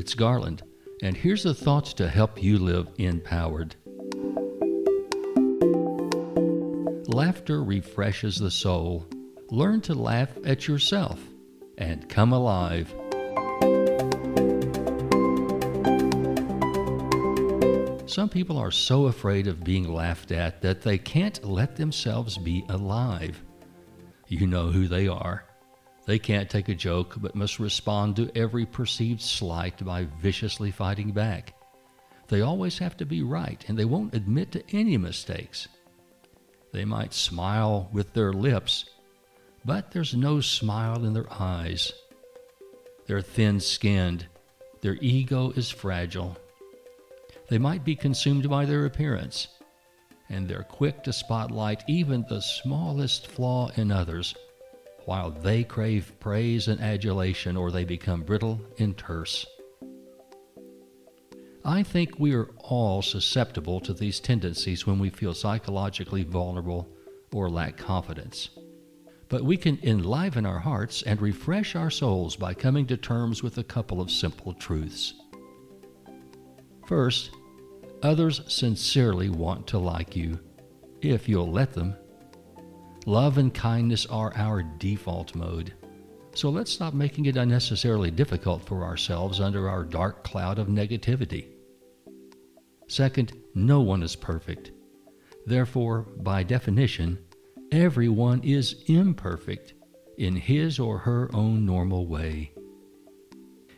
it's Garland, and here's the thoughts to help you live empowered. Laughter refreshes the soul. Learn to laugh at yourself and come alive. Some people are so afraid of being laughed at that they can't let themselves be alive. You know who they are. They can't take a joke but must respond to every perceived slight by viciously fighting back. They always have to be right and they won't admit to any mistakes. They might smile with their lips, but there's no smile in their eyes. They're thin skinned, their ego is fragile, they might be consumed by their appearance, and they're quick to spotlight even the smallest flaw in others, while they crave praise and adulation or they become brittle and terse. I think we are all susceptible to these tendencies when we feel psychologically vulnerable or lack confidence. But we can enliven our hearts and refresh our souls by coming to terms with a couple of simple truths. First, Others sincerely want to like you, if you'll let them. Love and kindness are our default mode. So let's stop making it unnecessarily difficult for ourselves under our dark cloud of negativity. Second, no one is perfect. Therefore, by definition, everyone is imperfect in his or her own normal way.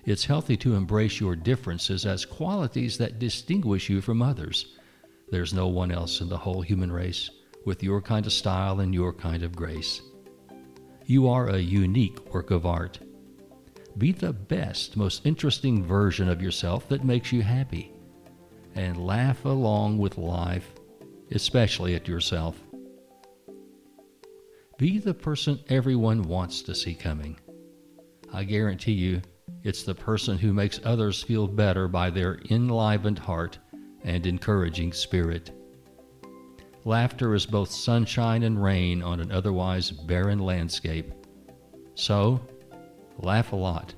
It's healthy to embrace your differences as qualities that distinguish you from others. There's no one else in the whole human race with your kind of style and your kind of grace. You are a unique work of art. Be the best, most interesting version of yourself that makes you happy. And laugh along with life, especially at yourself. Be the person everyone wants to see coming. I guarantee you, it's the person who makes others feel better by their enlivened heart and encouraging spirit. Laughter is both sunshine and rain on an otherwise barren landscape. So, laugh a lot,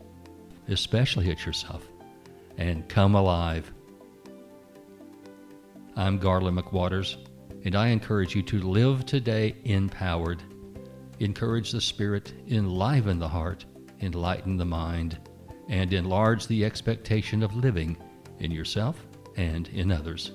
especially at yourself, and come alive. I'm Garland McWaters, and I encourage you to live today empowered. Encourage the spirit, enliven the heart, enlighten the mind and enlarge the expectation of living in yourself and in others.